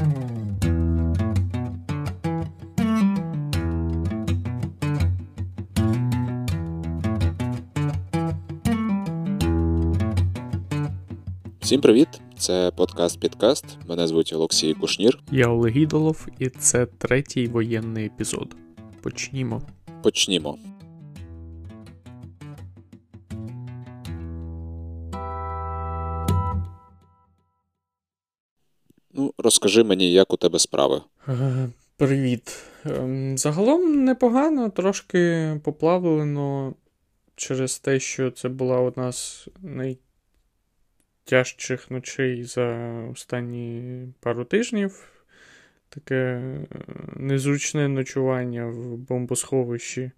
Всім привіт! Це подкаст Підкаст. Мене звуть Олексій Кушнір. Я Олег Ідолов, і це третій воєнний епізод. Почнімо. Почнімо. Ну, розкажи мені, як у тебе справи. Е, Привіт. Е, загалом непогано, трошки поплавлено через те, що це була одна з найтяжчих ночей за останні пару тижнів. Таке е, незручне ночування в бомбосховищі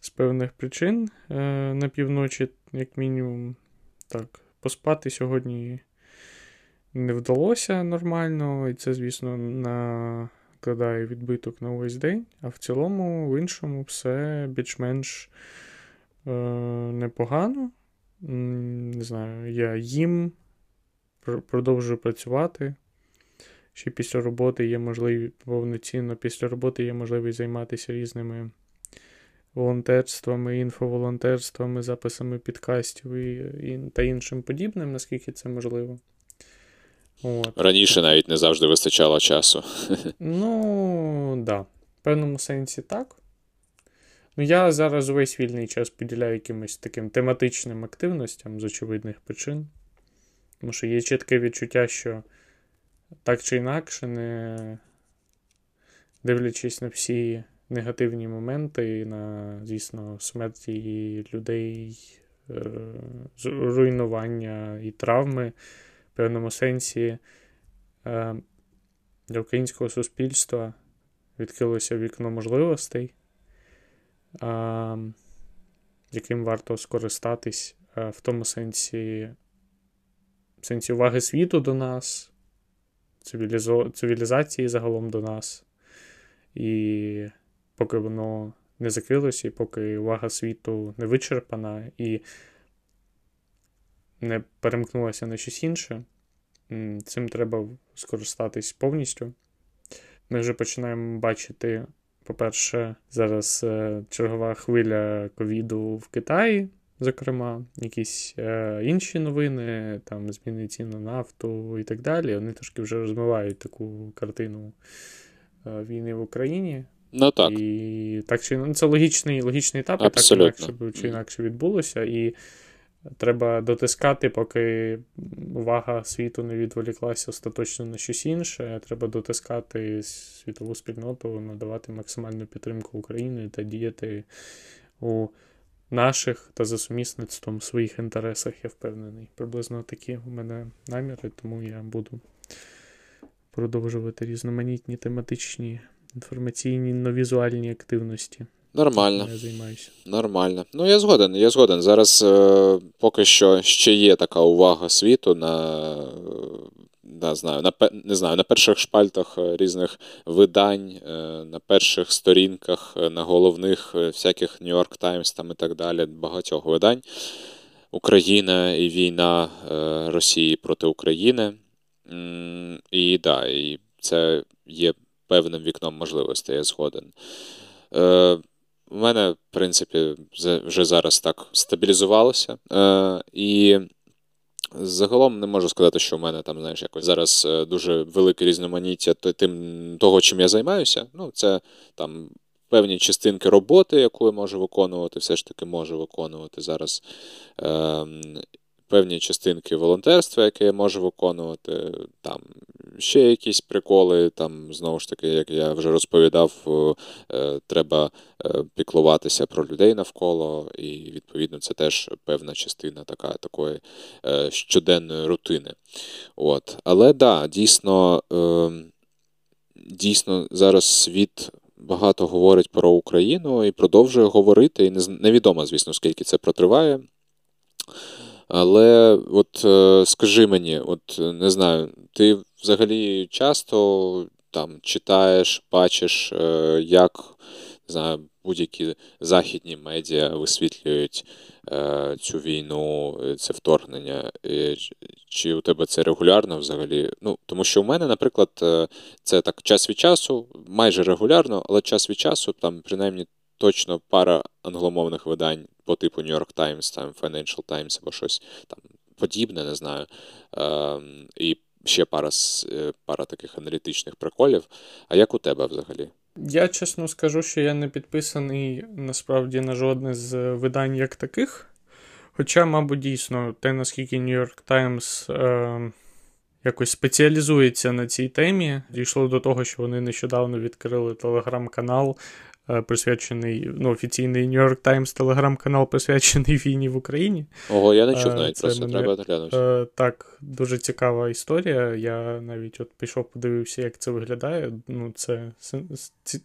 з певних причин е, на півночі, як мінімум. Так, поспати сьогодні не вдалося нормально, і це, звісно, накладає відбиток на увесь день, а в цілому, в іншому, все більш-менш е, непогано. Не знаю, я їм, продовжую працювати. Ще після роботи є можливість повноцінно після роботи є можливість займатися різними волонтерствами, інфоволонтерствами, записами підкастів і, і, та іншим подібним, наскільки це можливо. От. Раніше навіть не завжди вистачало часу. Ну, так. Да. В певному сенсі так. Ну, я зараз увесь вільний час поділяю якимось таким тематичним активностям з очевидних причин. Тому що є чітке відчуття, що так чи інакше, не дивлячись на всі негативні моменти, і на, звісно, смерті людей, е, руйнування і травми в певному сенсі е, для українського суспільства відкрилося вікно можливостей, е, яким варто скористатись е, в тому сенсі, в сенсі уваги світу до нас, цивілізо... цивілізації загалом до нас. І поки воно не закрилося, і поки увага світу не вичерпана і не перемкнулася на щось інше, цим треба скористатись повністю. Ми вже починаємо бачити, по-перше, зараз е, чергова хвиля ковіду в Китаї, зокрема, якісь е, інші новини, там зміни цін на нафту і так далі. Вони трошки вже розмивають таку картину е, війни в Україні. Ну так. І так чи ну, це логічний логічний етап, і так інакше чи інакше відбулося. І треба дотискати, поки увага світу не відволіклася остаточно на щось інше. Треба дотискати світову спільноту, надавати максимальну підтримку Україні та діяти у наших та за сумісництвом своїх інтересах, я впевнений. Приблизно такі у мене наміри, тому я буду продовжувати різноманітні тематичні інформаційні новізуальні активності. Нормально. Я займаюся. Нормально. Ну, я згоден, я згоден. Зараз е, поки що ще є така увага світу на не знаю, на не знаю, на перших шпальтах е, різних видань, е, на перших сторінках, е, на головних всяких Нью-Йорк Таймс там і так далі, багатьох видань. Україна і війна Росії проти України. І да, і це є певним вікном можливостей, я згоден. У мене, в принципі, вже зараз так стабілізувалося. Е, І загалом не можу сказати, що в мене там, знаєш, якось зараз е, дуже велике різноманіття тим, того, чим я займаюся. Ну, це там. Певні частинки роботи, яку я можу виконувати, все ж таки можу виконувати зараз. Е, певні частинки волонтерства, яке я можу виконувати, там ще якісь приколи, там, знову ж таки, як я вже розповідав, е, треба е, піклуватися про людей навколо, і, відповідно, це теж певна частина така, такої е, щоденної рутини. От. Але да, дійсно, дійсно, зараз світ. Багато говорить про Україну і продовжує говорити, і невідомо, звісно, скільки це протриває. Але от е, скажи мені, от не знаю, ти взагалі часто там читаєш, бачиш, е, як не знаю, будь-які західні медіа висвітлюють е, цю війну, це вторгнення. Чи у тебе це регулярно взагалі? Ну, Тому що у мене, наприклад, це так час від часу, майже регулярно, але час від часу, там, принаймні, точно пара англомовних видань по типу New York Times, там, Financial Times або щось там подібне, не знаю. Е, І ще пара пара таких аналітичних приколів. А як у тебе взагалі? Я чесно скажу, що я не підписаний насправді на жодне з видань як таких. Хоча, мабуть, дійсно, те, наскільки New York Times е, якось спеціалізується на цій темі, дійшло до того, що вони нещодавно відкрили телеграм-канал, Е, присвячений ну, офіційний New York Times телеграм-канал, присвячений війні в Україні. Ого, я не чув е, навіть це про це, мене, треба глянути. Е, так, дуже цікава історія. Я навіть от пішов, подивився, як це виглядає. Ну, Це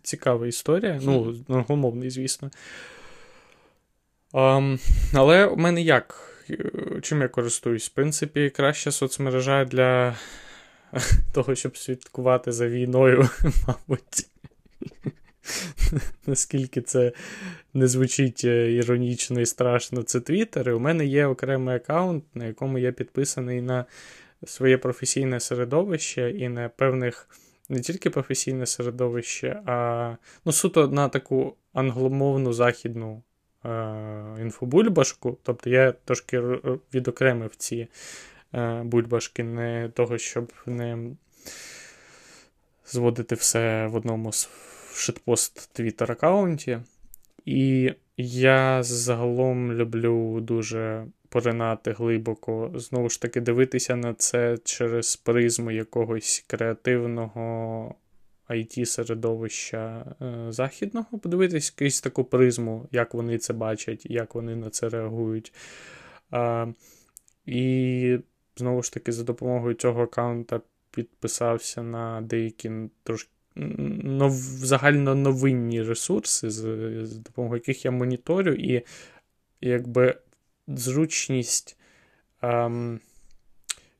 цікава історія. Ну, англомовний, звісно. Um, але у мене як? Чим я користуюсь? В принципі, краща соцмережа для того, щоб слідкувати за війною, мабуть. наскільки це не звучить е, іронічно і страшно, це Твіттер. У мене є окремий аккаунт, на якому я підписаний на своє професійне середовище і на певних. Не тільки професійне середовище, а ну, суто на таку англомовну західну е, інфобульбашку. Тобто я трошки відокремив ці е, бульбашки, не того, щоб не зводити все в одному шитпост твіттер аккаунті. І я загалом люблю дуже поринати глибоко, знову ж таки, дивитися на це через призму якогось креативного IT-середовища е, західного, подивитись якусь таку призму, як вони це бачать, як вони на це реагують. А, І знову ж таки, за допомогою цього аккаунта підписався на деякі трошки нов, загально новинні ресурси, з, з допомогою яких я моніторю, і якби зручність. Ем,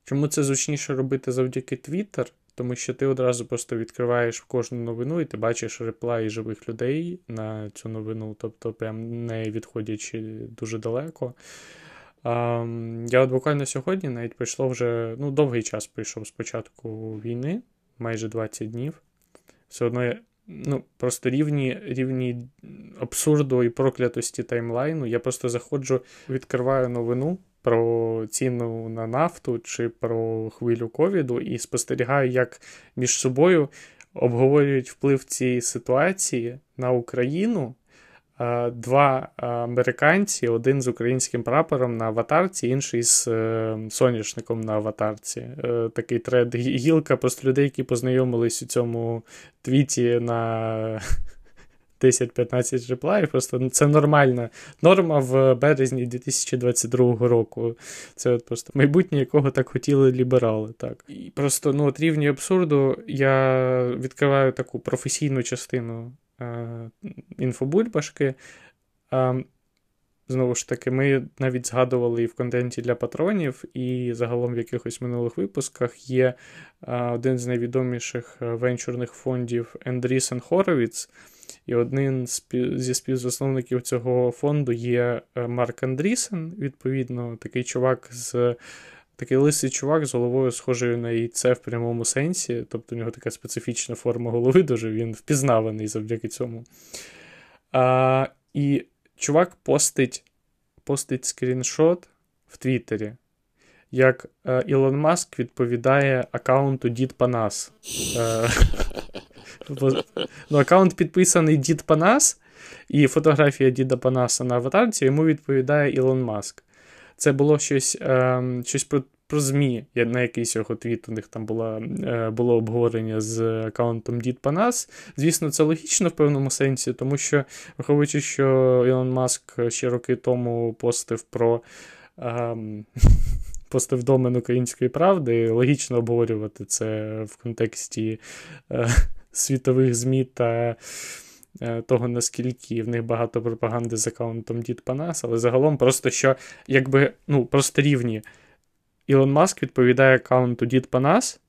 Чому це зручніше робити завдяки Twitter? Тому що ти одразу просто відкриваєш кожну новину, і ти бачиш реплаї живих людей на цю новину, тобто, прям не відходячи дуже далеко. Um, я от буквально сьогодні навіть пройшло вже ну, довгий час пройшов з початку війни, майже 20 днів все одно я, ну, просто рівні рівні абсурду і проклятості таймлайну. Я просто заходжу, відкриваю новину про ціну на нафту чи про хвилю ковіду і спостерігаю, як між собою обговорюють вплив цієї ситуації на Україну. Два американці, один з українським прапором на аватарці, інший з е, соняшником на аватарці. Е, такий тред гілка просто людей, які познайомились у цьому твіті на 10-15 реплаїв. Просто це нормальна норма в березні 2022 року. Це от просто майбутнє, якого так хотіли ліберали. Так. І просто ну, от рівні абсурду я відкриваю таку професійну частину. Е, інфобульбашки. Знову ж таки, ми навіть згадували і в контенті для патронів, і загалом в якихось минулих випусках є один з найвідоміших е, венчурних фондів Ендрісен Хоровіц. І одним зі співзасновників цього фонду є е, Марк Андрісен, відповідно, такий чувак з. Такий лисий чувак з головою схожою на яйце в прямому сенсі, тобто у нього така специфічна форма голови, дуже він впізнаваний завдяки цьому. А, І чувак постить постить скріншот в Твіттері, як е, Ілон Маск відповідає аккаунту Дід Панас. Е, ну, Аккаунт підписаний Дід Панас, і фотографія Діда Панаса на аватарці йому відповідає Ілон Маск. Це було щось е, щось про про ЗМІ. На якийсь його твіт у них там була, е, було обговорення з аккаунтом Дід Панас. Звісно, це логічно в певному сенсі, тому що, враховуючи, що Ілон Маск ще роки тому постив про. Е, Постив домен української правди, логічно обговорювати це в контексті е, світових ЗМІ та того, наскільки в них багато пропаганди з аккаунтом Дід Панас, але загалом просто що, якби, ну, просто рівні. Ілон Маск відповідає аккаунту Дід Панас.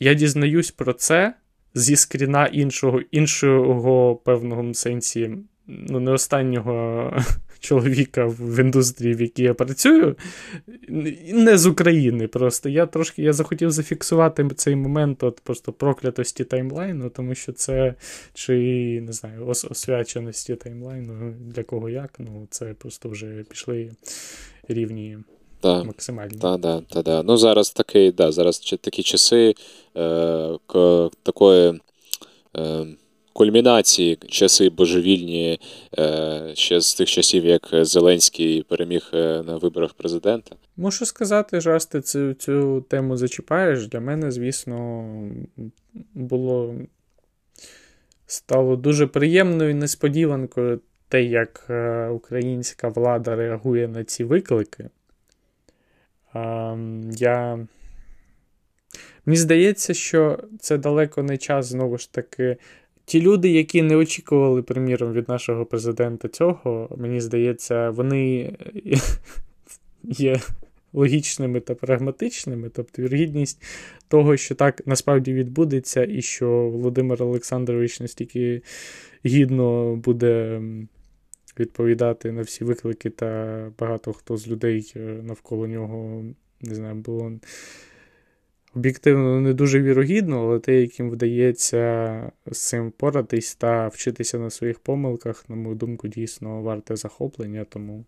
Я дізнаюсь про це зі скріна іншого іншого певного сенсі, ну, не останнього чоловіка в індустрії, в якій я працюю, не з України. Просто я трошки я захотів зафіксувати цей момент от просто проклятості таймлайну, тому що це чи не знаю, ос- освяченості таймлайну, для кого як, ну це просто вже пішли рівні. Да. Максимальні. Та, да, та, да. Ну, зараз такий, да, зараз такі часи е, к, такої е, кульмінації, часи божевільні е, ще з тих часів, як Зеленський переміг е, на виборах президента. Мушу сказати, раз ти цю, цю тему зачіпаєш, для мене, звісно, було стало дуже приємною несподіванкою те, як е, українська влада реагує на ці виклики. Я... Мені здається, що це далеко не час, знову ж таки. Ті люди, які не очікували, приміром, від нашого президента цього, мені здається, вони є логічними та прагматичними. Тобто, віргідність того, що так насправді відбудеться, і що Володимир Олександрович настільки гідно буде відповідати на всі виклики, та багато хто з людей навколо нього, не знаю, було об'єктивно не дуже вірогідно, але те, яким вдається з цим поратись та вчитися на своїх помилках, на мою думку, дійсно варте захоплення. Тому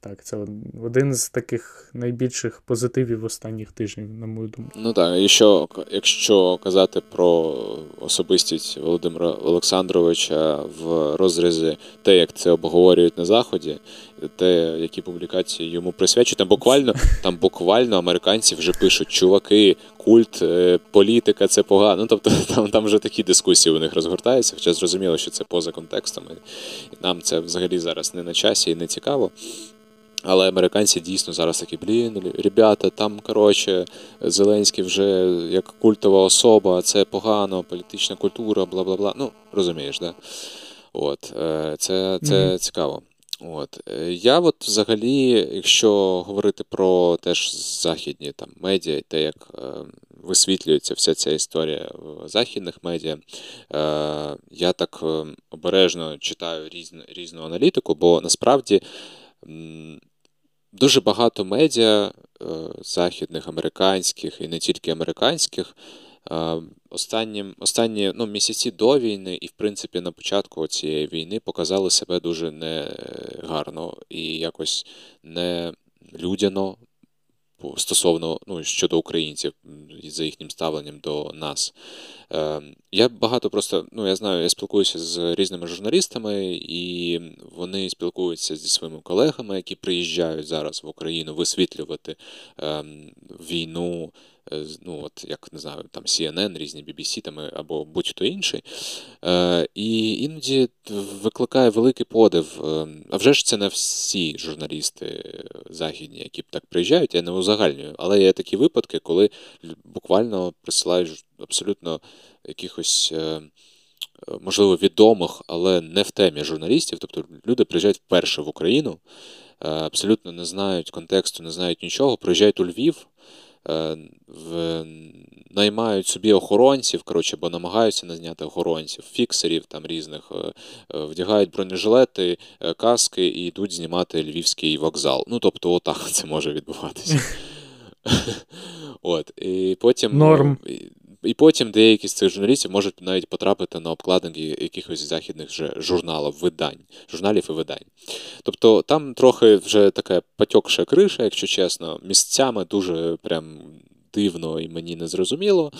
так, це один з таких найбільших позитивів останніх тижнів, на мою думку. Ну так, і що, якщо казати про особистість Володимира Олександровича в розрізі те, як це обговорюють на Заході, те, які публікації йому присвячують, там буквально там буквально американці вже пишуть чуваки, культ, е, політика це погано. Ну, тобто там там вже такі дискусії у них розгортаються, хоча зрозуміло, що це поза контекстом. І нам це взагалі зараз не на часі і не цікаво. Але американці дійсно зараз такі, блін, ребята, там, коротше, Зеленський вже як культова особа, це погано, політична культура, бла бла бла. Ну, розумієш, да? От, е, Це це mm-hmm. цікаво. От. Е, я от взагалі, якщо говорити про теж західні там медіа, те, як е, висвітлюється вся ця історія в західних медіа, е, я так е, обережно читаю різну, різну аналітику, бо насправді. Дуже багато медіа е, західних, американських і не тільки американських. Останні останні ну, місяці до війни, і, в принципі, на початку цієї війни показали себе дуже негарно і якось не людяно стосовно ну, щодо українців за їхнім ставленням до нас. Е, Я багато просто, ну я знаю, я спілкуюся з різними журналістами, і вони спілкуються зі своїми колегами, які приїжджають зараз в Україну висвітлювати е, війну. Е, ну от як не знаю, там CNN, різні BBC там, або будь-хто інший. Е, І іноді викликає великий подив. Е, а вже ж це не всі журналісти західні, які так приїжджають, я не узагальнюю. Але є такі випадки, коли буквально присилають абсолютно якихось. Е, Можливо, відомих, але не в темі журналістів. Тобто люди приїжджають вперше в Україну, абсолютно не знають контексту, не знають нічого, приїжджають у Львів, Е, наймають собі охоронців, коротше, бо намагаються назняти охоронців, фіксерів там різних, е, е, вдягають бронежилети, каски і йдуть знімати львівський вокзал. Ну, тобто, отак це може відбуватися. От, І потім Норм. І потім деякі з цих журналістів можуть навіть потрапити на обкладинки якихось західних журналів, видань, журналів і видань. Тобто там трохи вже така потьокша криша, якщо чесно, місцями дуже прям дивно і мені не зрозуміло.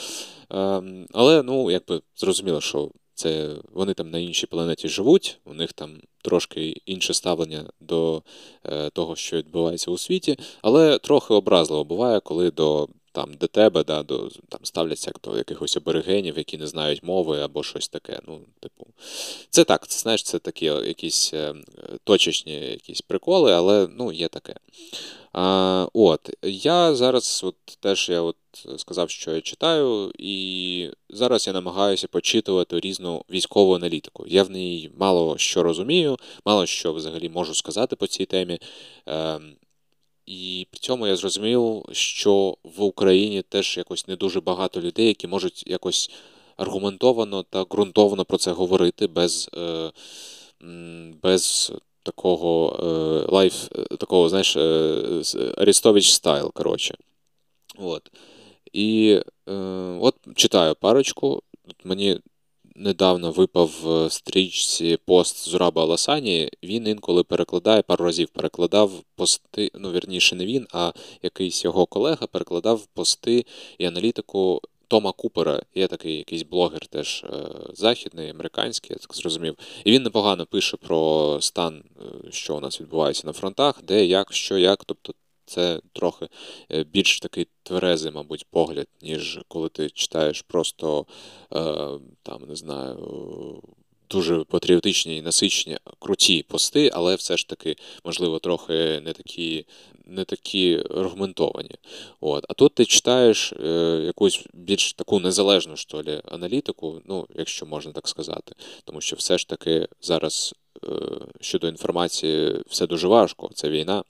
Ем, але ну, якби зрозуміло, що це вони там на іншій планеті живуть, у них там трошки інше ставлення до е, того, що відбувається у світі, але трохи образливо буває, коли до там до тебе, да, до, там ставляться як до якихось аборигенів, які не знають мови або щось таке. Ну, типу, Це так, це знаєш, це такі якісь е, точечні якісь приколи, але ну, є таке. А, От, Я зараз от, теж я от сказав, що я читаю, і зараз я намагаюся почитувати різну військову аналітику. Я в ній мало що розумію, мало що взагалі можу сказати по цій темі. Е, і при цьому я зрозумів, що в Україні теж якось не дуже багато людей, які можуть якось аргументовано та ґрунтовно про це говорити без, е, без такого live, такого, знаєш, Арестович style, коротше. От. І е, от читаю парочку. Мені недавно випав в стрічці пост Зураба Аласанії. Він інколи перекладає, пару разів перекладав пости, ну, вірніше, не він, а якийсь його колега перекладав пости і аналітику. Тома Купера, є такий якийсь блогер, теж е, західний, американський, я так зрозумів. І він непогано пише про стан, е, що у нас відбувається на фронтах, де, як, що, як. Тобто це трохи е, більш такий тверезий, мабуть, погляд, ніж коли ти читаєш просто е, там, не знаю, дуже патріотичні і насичені, круті пости, але все ж таки, можливо, трохи не такі не такі аргументовані. От. А тут ти читаєш е, якусь більш таку незалежну що ли, аналітику, ну, якщо можна так сказати, тому що все ж таки зараз щодо інформації все дуже важко, це війна.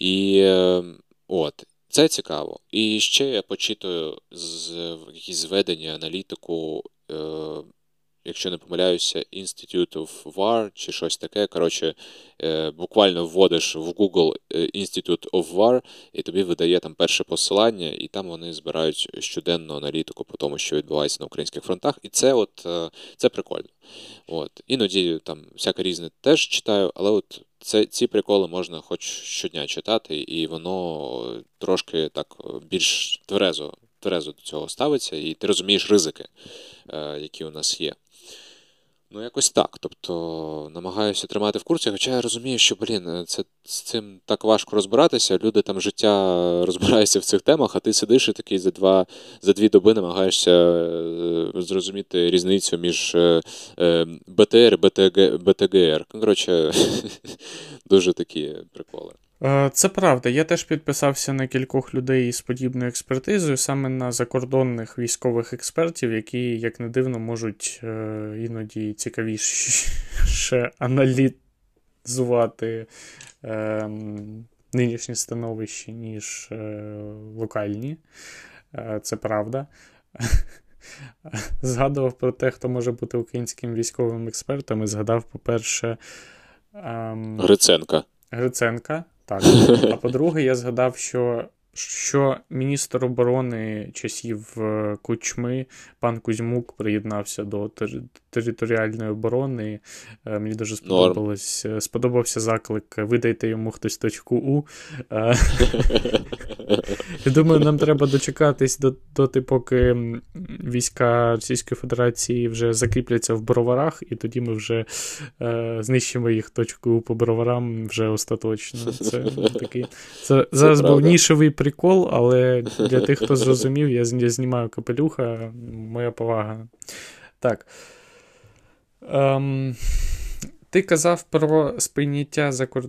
І ем, от, це цікаво. І ще я почитую з якісь зведення, аналітику, е, якщо не помиляюся, Institute of War чи щось таке. Коротше, е, буквально вводиш в Google е, Institute of War, і тобі видає там перше посилання, і там вони збирають щоденну аналітику по тому, що відбувається на українських фронтах. І це от, е, це прикольно. От. Іноді там всяке різне теж читаю, але от це, ці приколи можна хоч щодня читати, і воно трошки так більш тверезо тверезо до цього ставиться, і ти розумієш ризики, е, які у нас є. Ну, якось так. Тобто намагаюся тримати в курсі, хоча я розумію, що, блін, це з цим так важко розбиратися. Люди там життя розбираються в цих темах, а ти сидиш і такий за два, за дві доби намагаєшся е, зрозуміти різницю між е, е, БТР і БТГ, БТГР. Коротше, дуже такі приколи. Е, це правда. Я теж підписався на кількох людей з подібною експертизою, саме на закордонних військових експертів, які, як не дивно, можуть е, іноді цікавіше аналізувати е, нинішнє становище, ніж локальні. Це правда. Згадував про те, хто може бути українським військовим експертом, і згадав, по-перше, ем... Гриценка. Гриценка. Так. А по-друге, я згадав, що що міністр оборони часів е, Кучми, пан Кузьмук, приєднався до територіальної оборони. Е, мені дуже сподобалось, е, сподобався заклик видайте йому хтось точку У. Я думаю, нам треба дочекатись доти, поки війська Російської Федерації вже закріпляться в броварах, і тоді ми вже знищимо їх точку У по броварам вже остаточно. Це такий. Це зараз був нішевий прикол, але для тих, хто зрозумів, я знімаю капелюха, моя повага. Так. Ем, Ти казав про сприйняття за кор...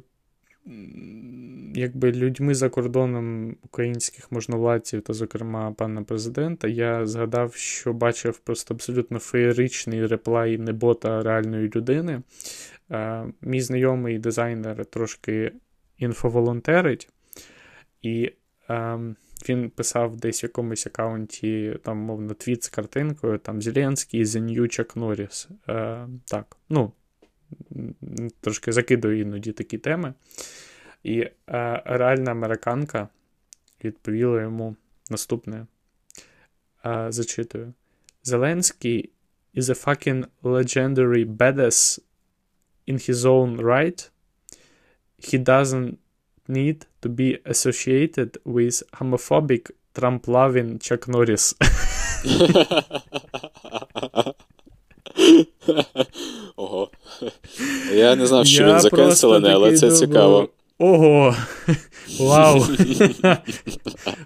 якби людьми за кордоном українських можновладців та, зокрема, пана президента. Я згадав, що бачив просто абсолютно феєричний реплай не бота реальної людини. Е, Мій знайомий дизайнер трошки інфоволонтерить. І він писав десь в якомусь аккаунті, там, мовно, твіт з картинкою, там Зеленський The New Chuck Norris. Е, Так, ну, трошки закидую іноді такі теми. І е, реальна американка відповіла йому наступне. Е, зачитую. Зеленський is a fucking legendary badass in his own right. He doesn't need to be associated with homophobic Trump-loving Chuck Norris. Ого. Я не знав, що Я він закенселений, але це цікаво. Ого! Вау!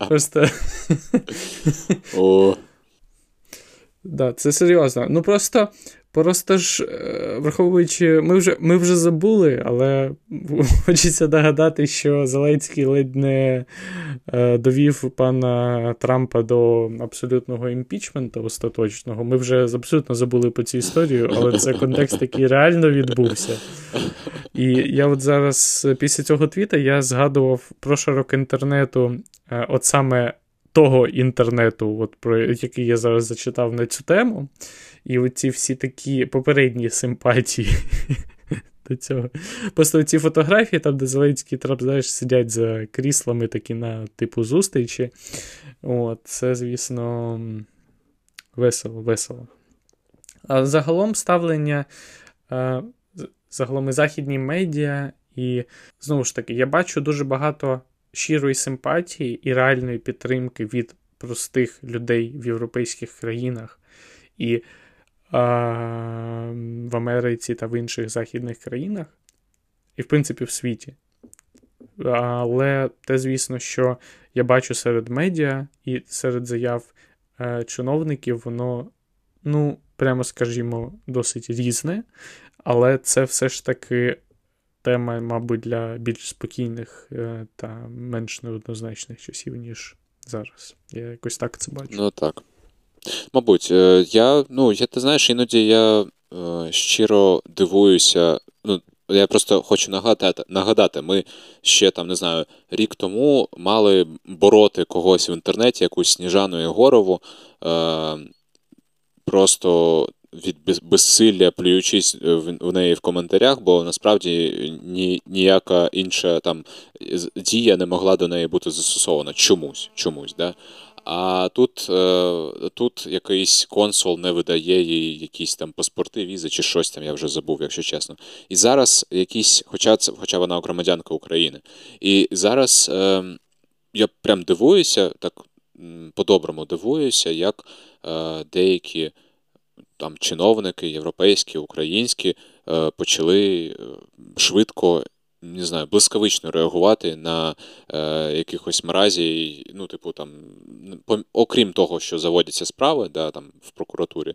Просто. О. Да, це серйозно. Ну просто Просто ж, е, враховуючи, ми вже ми вже забули, але хочеться догадати, що Зеленський ледь не е, довів пана Трампа до абсолютного імпічменту остаточного. Ми вже абсолютно забули по цю історію, але це контекст, який реально відбувся. І я от зараз після цього твіта я згадував про широк інтернету, е, от саме того інтернету, от про який я зараз зачитав на цю тему. І оці всі такі попередні симпатії до цього. Просто ці фотографії, там, де Зеленський Трамп, знаєш, сидять за кріслами такі на типу зустрічі. От, Це, звісно, весело, весело. А загалом ставлення. Загалом і західні медіа, і знову ж таки, я бачу дуже багато щирої симпатії і реальної підтримки від простих людей в європейських країнах і а, в Америці та в інших західних країнах, і, в принципі, в світі. Але те, звісно, що я бачу серед медіа і серед заяв е, чиновників, воно, ну, прямо скажімо, досить різне. Але це все ж таки тема, мабуть, для більш спокійних е, та менш неоднозначних часів, ніж зараз. Я якось так це бачу. Ну так. Мабуть, е, я, ну, я ти знаєш, іноді я е, щиро дивуюся. ну, я просто хочу нагадати, нагадати, ми ще там, не знаю, рік тому мали бороти когось в інтернеті, якусь Сніжану Єгорову, е, просто від безсилля, плюючись е, в неї в коментарях, бо насправді ні, ніяка інша там дія не могла до неї бути застосована чомусь. чомусь, да? А тут е, тут якийсь консул не видає їй якісь там паспорти, візи чи щось там, я вже забув, якщо чесно. І зараз якісь, хоча це, хоча вона громадянка України. І зараз е, я прям дивуюся, так по-доброму дивуюся, як е, деякі там чиновники європейські, українські е, почали е, швидко. Не знаю, блискавично реагувати на е, якихось мразі, ну, типу, там, окрім того, що заводяться справи да, там, в прокуратурі,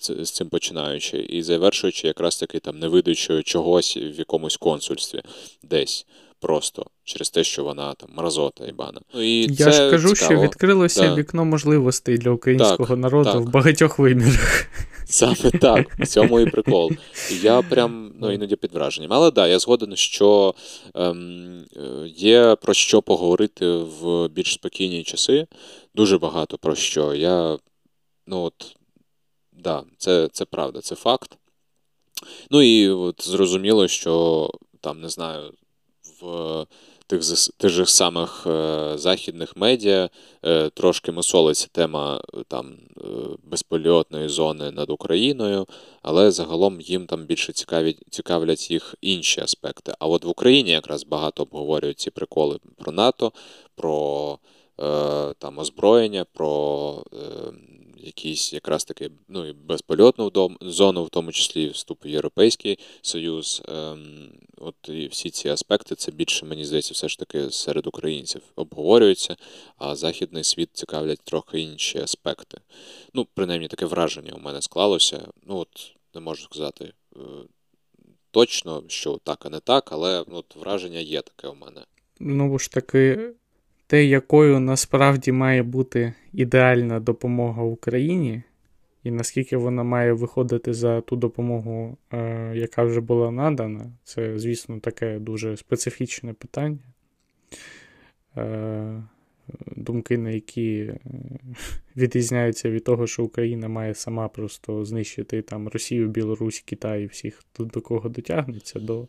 з цим починаючи, і завершуючи якраз таки там невидачою чогось в якомусь консульстві десь просто через те, що вона там мразота і бана. Ну, і Я це ж кажу, цікаво. що відкрилося да. вікно можливостей для українського так, народу так. в багатьох вимірах. Саме так, в цьому і прикол. Я прям ну, іноді під враженням. Але так, да, я згоден, що ем, є про що поговорити в більш спокійні часи. Дуже багато про що. Я, ну от, да, це, це правда, це факт. Ну і от зрозуміло, що там, не знаю, в тих тих же самих е, західних медіа е, трошки мусолиться тема е, там безпольотної зони над Україною, але загалом їм там більше цікаві, цікавлять їх інші аспекти. А от в Україні якраз багато обговорюють ці приколи про НАТО, про там озброєння, про якісь якраз таки ну, і безпольотну зону, в тому числі вступ в Європейський Союз. Ем, от і всі ці аспекти, це більше, мені здається, все ж таки серед українців обговорюються, а західний світ цікавлять трохи інші аспекти. Ну, принаймні, таке враження у мене склалося. Ну, от не можу сказати е, точно, що так, а не так, але ну, от враження є таке у мене. Ну ж таки, те, якою насправді має бути ідеальна допомога Україні, і наскільки вона має виходити за ту допомогу, е, яка вже була надана, це, звісно, таке дуже специфічне питання. Думки, на які е, відрізняються від того, що Україна має сама просто знищити там Росію, Білорусь, Китай і всіх, до кого дотягнеться. до...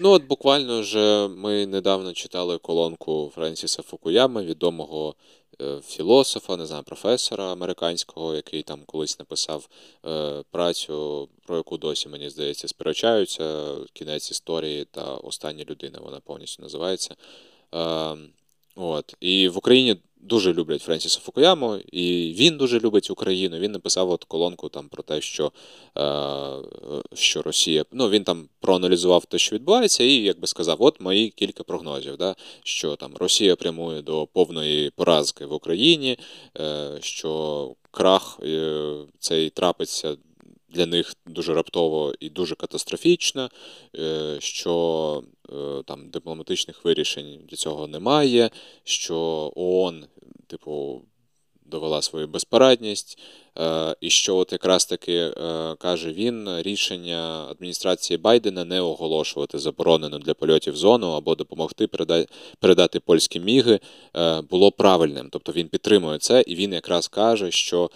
Ну, от буквально вже ми недавно читали колонку Френсіса Фукуями, відомого е, філософа, не знаю, професора американського, який там колись написав е, працю, про яку досі, мені здається, сперечаються. Кінець історії та остання людина, вона повністю називається. Е, От. І в Україні дуже люблять Френсіса Фукуяму, і він дуже любить Україну. Він написав от колонку там про те, що е, що Росія. Ну, він там проаналізував те, що відбувається, і якби сказав, от мої кілька прогнозів, да, що там Росія прямує до повної поразки в Україні, е, що крах е, цей трапиться для них дуже раптово і дуже катастрофічна, е, що е, там дипломатичних вирішень для цього немає, що ООН, типу, довела свою безпорадність, е, і що от якраз таки каже він, рішення адміністрації Байдена не оголошувати заборонену для польотів зону або допомогти передати польські міги було правильним. Тобто він підтримує це, і він якраз каже, що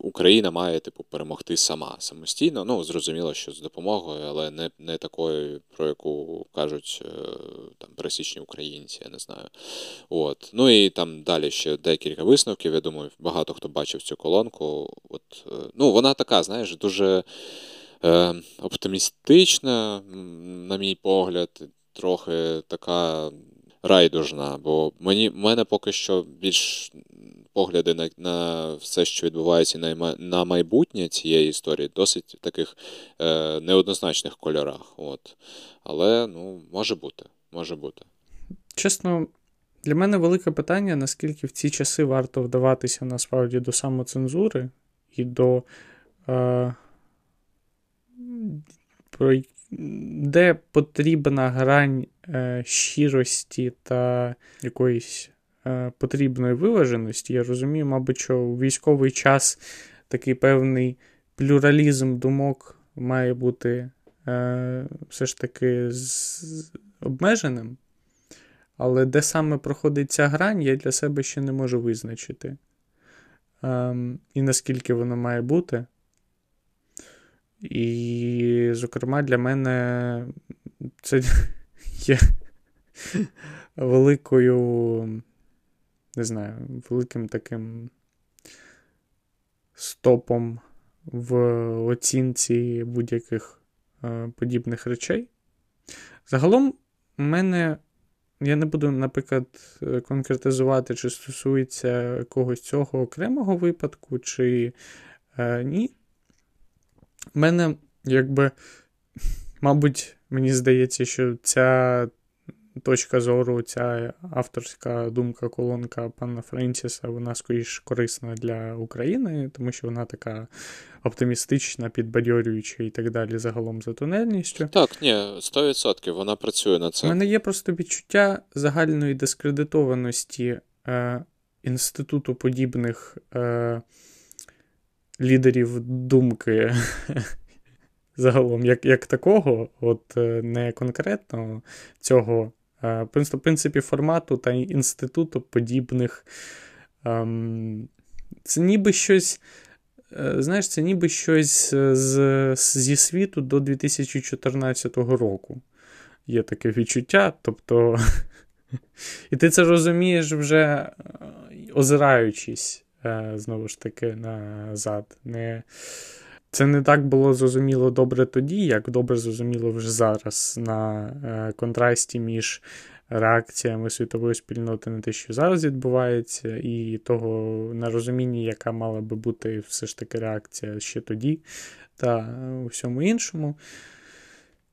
Україна має типу перемогти сама самостійно. Ну, зрозуміло, що з допомогою, але не не такою, про яку кажуть е, там пересічні українці, я не знаю. От. Ну і там далі ще декілька висновків. Я думаю, багато хто бачив цю колонку. От, е, ну, Вона така, знаєш, дуже е, оптимістична, на мій погляд, трохи така райдужна, бо мені мене поки що більш погляди на на все, що відбувається на на майбутнє цієї історії, досить в таких е, неоднозначних кольорах. От. Але ну, може бути. може бути. Чесно, для мене велике питання, наскільки в ці часи варто вдаватися насправді до самоцензури і до. Е, де потрібна грань е, щирості та якоїсь потрібної виваженості, я розумію, мабуть, що у військовий час такий певний плюралізм думок має бути е, все ж таки з, обмеженим. Але де саме проходить ця грань, я для себе ще не можу визначити. Ем, і наскільки воно має бути. І, зокрема, для мене це є великою, не знаю, великим таким стопом в оцінці будь-яких е, подібних речей. Загалом, у мене, я не буду, наприклад, конкретизувати, чи стосується якогось цього окремого випадку, чи е, ні. У мене, якби, мабуть, мені здається, що ця точка зору, ця авторська думка колонка пана Френсіса, вона скоріш корисна для України, тому що вона така оптимістична, підбадьорююча і так далі, загалом за тунельністю. Так, ні, 100% вона працює на це. У мене є просто відчуття загальної дискредитованості е, інституту подібних. Е, лідерів думки загалом, як як такого, от е, не конкретно цього, в принципі, формату та інституту подібних. Ем, це ніби щось. Е, знаєш, це ніби щось з, зі світу до 2014 року. Є таке відчуття. Тобто, і ти це розумієш вже е, озираючись Е, знову ж таки назад. Не... Це не так було зрозуміло добре тоді, як добре зрозуміло вже зараз на е, контрасті між реакціями світової спільноти на те, що зараз відбувається, і того на розумінні, яка мала би бути все ж таки реакція ще тоді, та у всьому іншому.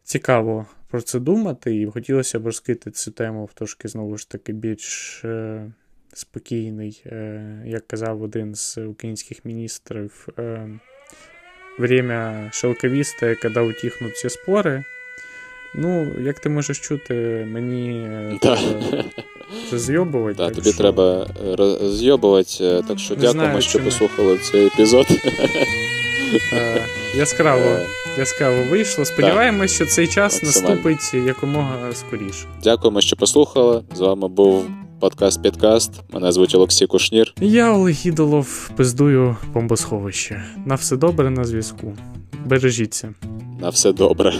Цікаво про це думати, і хотілося б розкрити цю тему в трошки знову ж таки більш. Е, спокійний, е, як казав один з українських міністрів, время шелковісте, коли утихнуть всі спори. Ну, як ти можеш чути, мені да. розйобувати. Да, тобі що... треба розйобувати, так що Не дякуємо, знаю, що послухали цей епізод. Яскраво яскраво вийшло. Сподіваємось, що цей час наступить якомога скоріше. Дякуємо, що послухали. З вами був подкаст Підкаст. Мене звуть Олексій Кушнір. Я Олег Ідолов, пиздую бомбосховище. На все добре на зв'язку. Бережіться. На все добре.